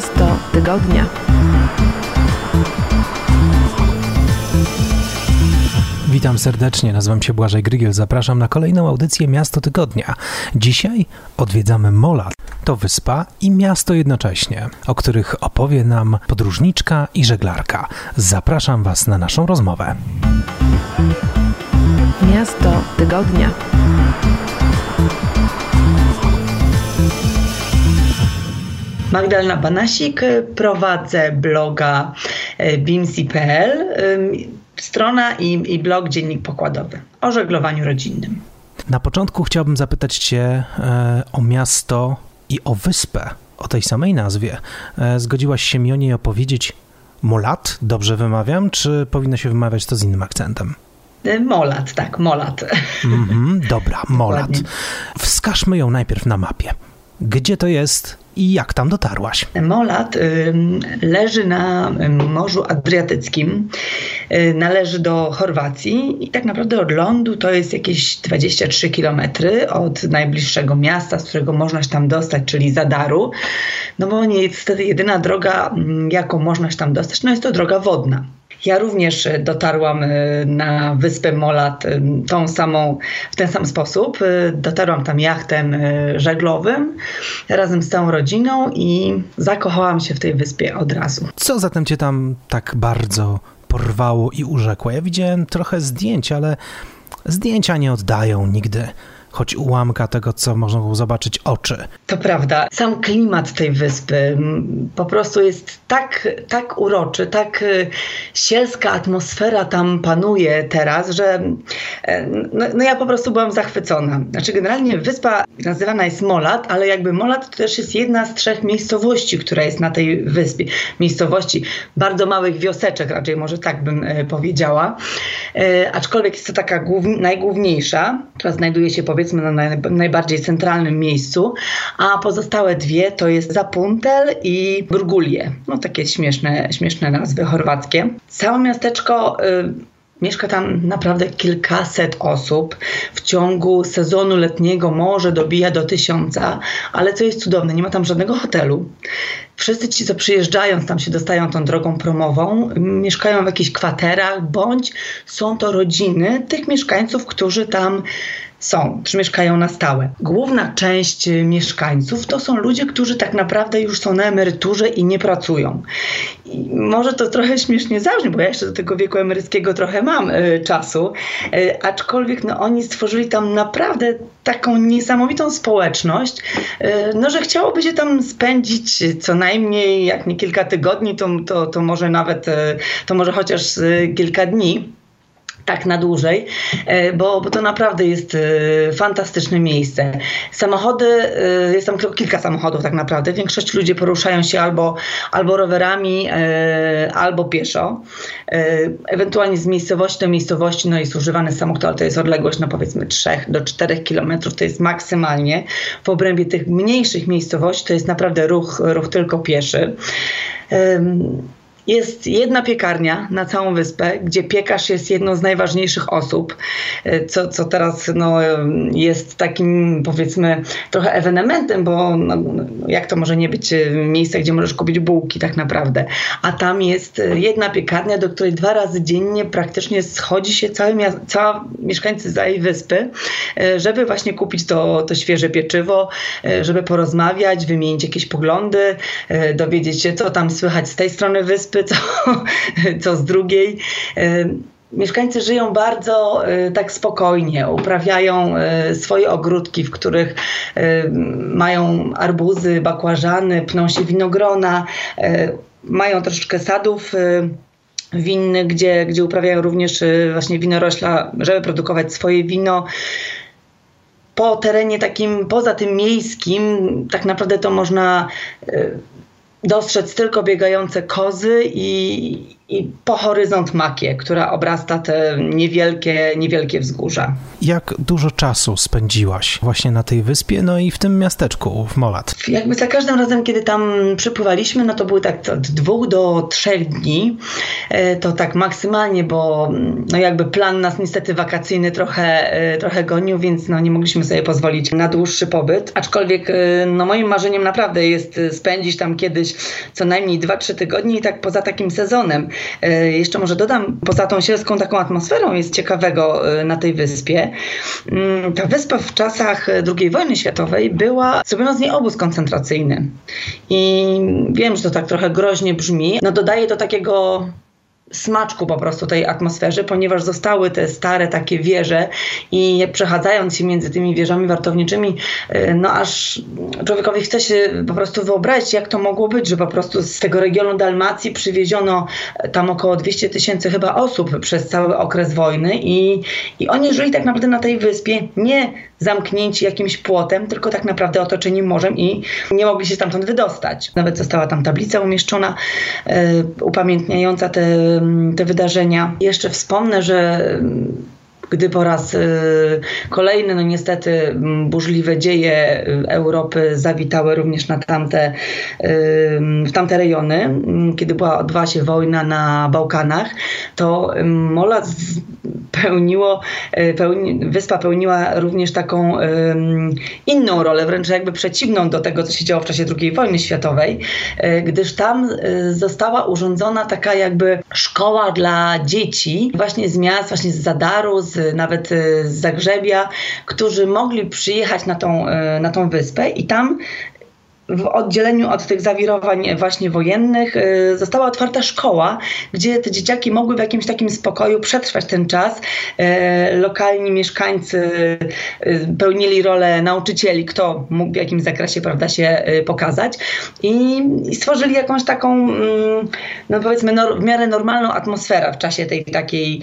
Miasto tygodnia. Witam serdecznie, nazywam się Błażej Grygiel, zapraszam na kolejną audycję Miasto Tygodnia. Dzisiaj odwiedzamy Molat. To wyspa i miasto jednocześnie, o których opowie nam podróżniczka i żeglarka. Zapraszam Was na naszą rozmowę. Miasto tygodnia. Magdalena Banasik, prowadzę bloga e, bimsi.pl, strona i, i blog Dziennik Pokładowy o żeglowaniu rodzinnym. Na początku chciałbym zapytać Cię e, o miasto i o wyspę o tej samej nazwie. E, zgodziłaś się mi o niej opowiedzieć Molat, dobrze wymawiam, czy powinno się wymawiać to z innym akcentem? Molat, tak, Molat. Mm -hmm, dobra, Molat. Wskażmy ją najpierw na mapie. Gdzie to jest i jak tam dotarłaś? Molat leży na Morzu Adriatyckim, y, należy do Chorwacji i tak naprawdę od lądu to jest jakieś 23 km od najbliższego miasta, z którego można się tam dostać, czyli Zadaru. No bo niestety jedyna droga, jaką można się tam dostać, no jest to droga wodna. Ja również e, dotarłam e, na wyspę Molat e, tą samą, w ten sam sposób. Dotarłam tam jachtem żeglowym razem z całą rodziną i zakochałam się w tej wyspie od razu. Co zatem cię tam tak bardzo porwało i urzekło? Ja widziałem trochę zdjęć, ale zdjęcia nie oddają nigdy choć ułamka tego, co można było zobaczyć oczy. To prawda. Sam klimat tej wyspy po prostu jest tak, tak uroczy, tak y, sielska atmosfera tam panuje teraz, że e, no, no, ja po prostu byłam zachwycona. Znaczy generalnie wyspa nazywana jest Molat, ale jakby Molat to też jest jedna z trzech miejscowości, która jest na tej wyspie. Miejscowości bardzo małych wioseczek, raczej może tak bym e, powiedziała. E, aczkolwiek jest to taka najgłówniejsza, która znajduje się powiedzmy powiedzmy na naj, najbardziej centralnym miejscu, a pozostałe dwie to jest Zapuntel i Brugulje. No takie śmieszne, śmieszne nazwy chorwackie. Całe miasteczko y, Mieszka tam naprawdę kilkaset osób. W ciągu sezonu letniego może dobija do tysiąca, ale co jest cudowne, nie ma tam żadnego hotelu. Wszyscy ci, co przyjeżdżając tam się dostają tą drogą promową, mieszkają w jakichś kwaterach, bądź są to rodziny tych mieszkańców, którzy tam są, czy mieszkają na stałe. Główna część y, mieszkańców to są ludzie, którzy tak naprawdę już są na emeryturze i nie pracują. I może to trochę śmiesznie zabrzmi, bo ja jeszcze do tego wieku emeryckiego trochę mam y, czasu, y, aczkolwiek no, oni stworzyli tam naprawdę taką niesamowitą społeczność, y, no, że chciałoby się tam spędzić co najmniej, jak nie kilka tygodni, to, to, to może nawet, y, to może chociaż y, kilka dni tak na dłużej, e, bo, bo to naprawdę jest e, fantastyczne miejsce. Samochody, e, jest tam kilka samochodów tak naprawdę. Większość ludzi poruszają się albo, albo rowerami, albo pieszo. Ewentualnie z miejscowości do miejscowości no jest używany samochód, ale to jest odległość no powiedzmy 3 do 4 kilometrów, to jest maksymalnie. W obrębie tych mniejszych miejscowości to jest naprawdę ruch, ruch tylko pieszy. Jest jedna piekarnia na całą wyspę, gdzie piekarz jest jedną z najważniejszych osób, e, co, co teraz no, jest takim powiedzmy trochę ewenementem, bo no, jak to może nie być e, miejsce, gdzie możesz kupić bułki tak naprawdę. A tam jest e, jedna piekarnia, do której dwa razy dziennie praktycznie schodzi się cały cała mieszkańcy całej wyspy, żeby właśnie kupić to, to świeże pieczywo, żeby porozmawiać, wymienić jakieś poglądy, dowiedzieć się, co tam słychać z tej strony wyspy, co, co z drugiej. E, mieszkańcy żyją bardzo y, tak spokojnie, uprawiają y, swoje ogródki, w których mają arbuzy, bakłażany, pną się winogrona, mają troszeczkę sadów winnych, gdzie, gdzie uprawiają również właśnie winorośla, żeby produkować swoje wino po terenie takim poza tym miejskim, tak naprawdę to można dostrzec tylko biegające kozy i, i po horyzont Makie, która obrasta te niewielkie, niewielkie wzgórza. Jak dużo czasu spędziłaś właśnie na tej wyspie, no i w tym miasteczku, w Molat? Jakby za każdym razem, kiedy tam przypływaliśmy, no to były tak od dwóch do trzech dni. E, to tak maksymalnie, bo no jakby plan nas niestety wakacyjny trochę, e, trochę gonił, więc no nie mogliśmy sobie pozwolić na dłuższy pobyt. Aczkolwiek e, no moim marzeniem naprawdę jest spędzić tam kiedyś co najmniej 2-3 tygodnie i tak poza takim sezonem. Jeszcze może dodam, poza tą sielską taką atmosferą jest ciekawego na tej wyspie. Mm, ta wyspa w czasach II wojny światowej była, zrobiono z niej obóz koncentracyjny. I wiem, że to tak trochę groźnie brzmi. No dodaje do takiego smaczku po prostu tej atmosferze, ponieważ zostały te stare takie wieże i przechadzając się między tymi wieżami wartowniczymi, y, no aż człowiekowi chce się po prostu wyobrazić, jak to mogło być, że po prostu z tego regionu Dalmacji przywieziono tam około 200 tysięcy chyba osób przez cały okres wojny i, i oni żyli tak naprawdę na tej wyspie nie zamknięci jakimś płotem, tylko tak naprawdę otoczeni morzem i nie mogli się stamtąd wydostać. Nawet została tam tablica umieszczona e, upamiętniająca te, te wydarzenia. Jeszcze wspomnę, że gdy po raz y, kolejny, no niestety, mm, burzliwe dzieje y, Europy zawitały również na tamte, w tamte rejony, mm, kiedy była, odbyła się wojna na Bałkanach, to Molat pełniło, y, pełni, wyspa pełniła również taką inną rolę, wręcz jakby przeciwną do tego, co się działo w czasie II wojny światowej, gdyż tam została urządzona taka jakby szkoła dla dzieci właśnie z miast, właśnie z Zadaru, z nawet y, z Zagrzebia, którzy mogli przyjechać na tą, y, na tą wyspę i tam w oddzieleniu od tych zawirowań właśnie wojennych y, została otwarta szkoła, gdzie te dzieciaki mogły w jakimś takim spokoju przetrwać ten czas. Lokalni mieszkańcy pełnili rolę nauczycieli, kto mógł w jakimś zakresie prawda, się pokazać i, stworzyli jakąś taką, mm, no powiedzmy, w miarę normalną atmosferę w czasie tej takiej,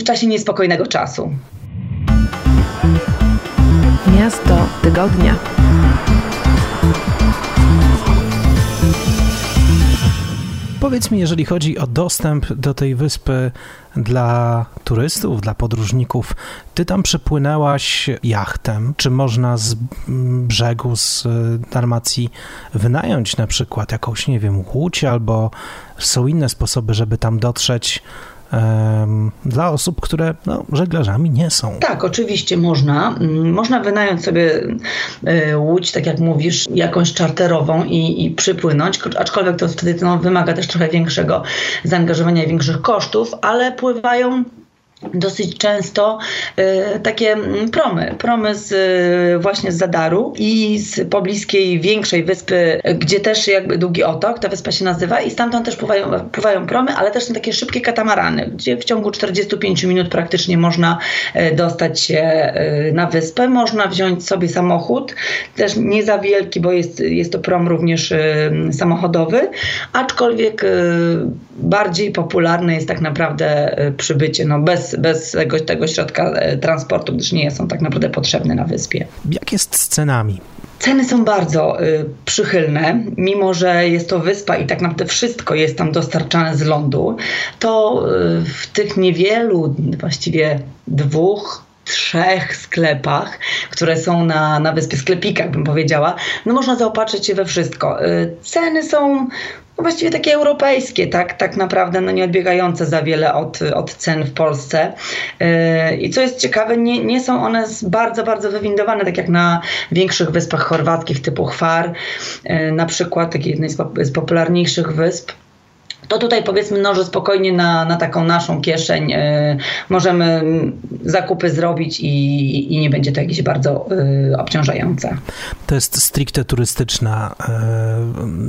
w czasie niespokojnego czasu. Miasto tygodnia. Powiedz mi, jeżeli chodzi o dostęp do tej wyspy dla turystów, dla podróżników, ty tam przypłynęłaś jachtem. Czy można z brzegu, z Dalmacji wynająć na przykład jakąś, nie wiem, łódź albo są inne sposoby, żeby tam dotrzeć dla osób, które no, żeglarzami nie są. Tak, oczywiście można. Mm, można wynająć sobie e, łódź, tak jak mówisz, jakąś czarterową i, i przypłynąć, aczkolwiek to wtedy no, wymaga też trochę większego zaangażowania i większych kosztów, ale pływają dosyć często y, takie mm, promy, promy z, y, właśnie z Zadaru i z pobliskiej większej wyspy, gdzie też jakby Długi Otok, ta wyspa się nazywa i stamtąd też pływają, pływają promy, ale też są takie szybkie katamarany, gdzie w ciągu 45 minut praktycznie można y, dostać się na wyspę. Można wziąć sobie samochód, też nie za wielki, bo jest, jest to prom również samochodowy, aczkolwiek bardziej popularne jest tak naprawdę przybycie no bez bez, tego, tego środka e, transportu, gdyż nie są tak naprawdę potrzebne na wyspie. Jak jest z cenami? Ceny są bardzo y, przychylne, mimo że jest to wyspa i tak naprawdę wszystko jest tam dostarczane z lądu, to y, w tych niewielu, właściwie dwóch, trzech sklepach, które są na, na wyspie, sklepikach bym powiedziała, no można zaopatrzyć się we wszystko. Y, ceny są no właściwie takie europejskie, tak, tak naprawdę no nie odbiegające za wiele od, od cen w Polsce. Yy, I co jest ciekawe, nie, nie są one bardzo, bardzo wywindowane, tak jak na większych wyspach chorwackich typu Chwar, yy, na przykład, takiej jednej z popularniejszych wysp to tutaj powiedzmy, no, że spokojnie na, na taką naszą kieszeń y, możemy zakupy zrobić i, i nie będzie to jakieś bardzo y, obciążające. To jest stricte turystyczna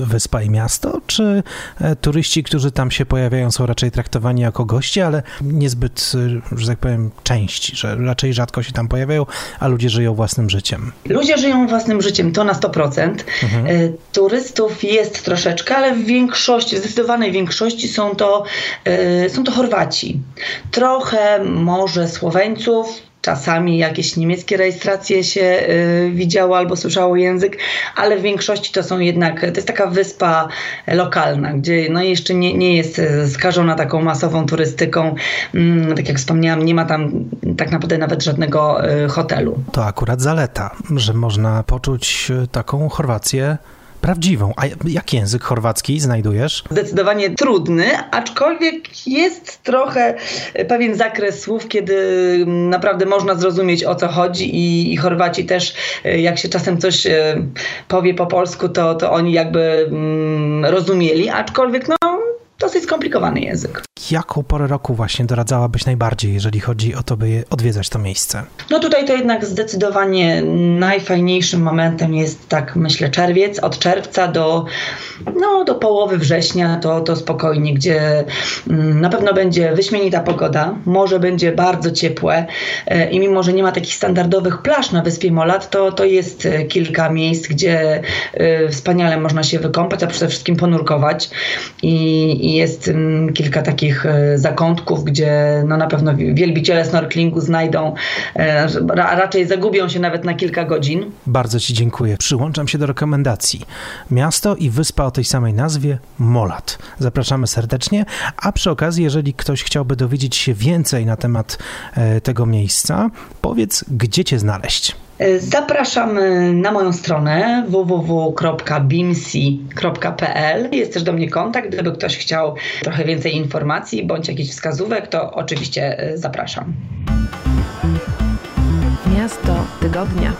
y, wyspa i miasto, czy turyści, którzy tam się pojawiają, są raczej traktowani jako goście, ale niezbyt, że tak powiem, części, że raczej rzadko się tam pojawiają, a ludzie żyją własnym życiem? Ludzie żyją własnym życiem, to na 100%. Mhm. Turystów jest troszeczkę, ale w większości, w zdecydowanej większości większości są to, y, są to Chorwaci. Trochę może Słoweńców, czasami jakieś niemieckie rejestracje się y, widziało albo słyszało język, ale w większości to są jednak, to jest taka wyspa lokalna, gdzie no jeszcze nie, nie jest skażona taką masową turystyką. Mm, tak jak wspomniałam, nie ma tam tak naprawdę nawet żadnego y, hotelu. To akurat zaleta, że można poczuć taką Chorwację prawdziwą. A jak język chorwacki znajdujesz? Zdecydowanie trudny, aczkolwiek jest trochę pewien zakres słów, kiedy naprawdę można zrozumieć o co chodzi i, i Chorwaci też, jak się czasem coś e, powie po polsku, to, to oni jakby mm, rozumieli, aczkolwiek no dosyć skomplikowany język. Jaką porę roku właśnie doradzałabyś najbardziej, jeżeli chodzi o to, by odwiedzać to miejsce? No tutaj to jednak zdecydowanie najfajniejszym momentem jest tak myślę czerwiec, od czerwca do, no, do połowy września to, to spokojnie, gdzie mm, na pewno będzie wyśmienita pogoda, morze będzie bardzo ciepłe e, i mimo, że nie ma takich standardowych plaż na Wyspie Molat, to, to jest e, kilka miejsc, gdzie e, wspaniale można się wykąpać, a przede wszystkim ponurkować i, i jest mm, kilka takich e, zakątków, gdzie no na pewno wielbiciele snorklingu znajdą, e, a raczej zagubią się nawet na kilka godzin. Bardzo Ci dziękuję. Przyłączam się do rekomendacji. Miasto i wyspa o tej samej nazwie Molat. Zapraszamy serdecznie, a przy okazji, jeżeli ktoś chciałby dowiedzieć się więcej na temat e, tego miejsca, powiedz, gdzie Cię znaleźć. Zapraszam na moją stronę www.bimsi.pl. Jest też do mnie kontakt, gdyby ktoś chciał trochę więcej informacji bądź jakichś wskazówek, to oczywiście zapraszam. Miasto tygodnia.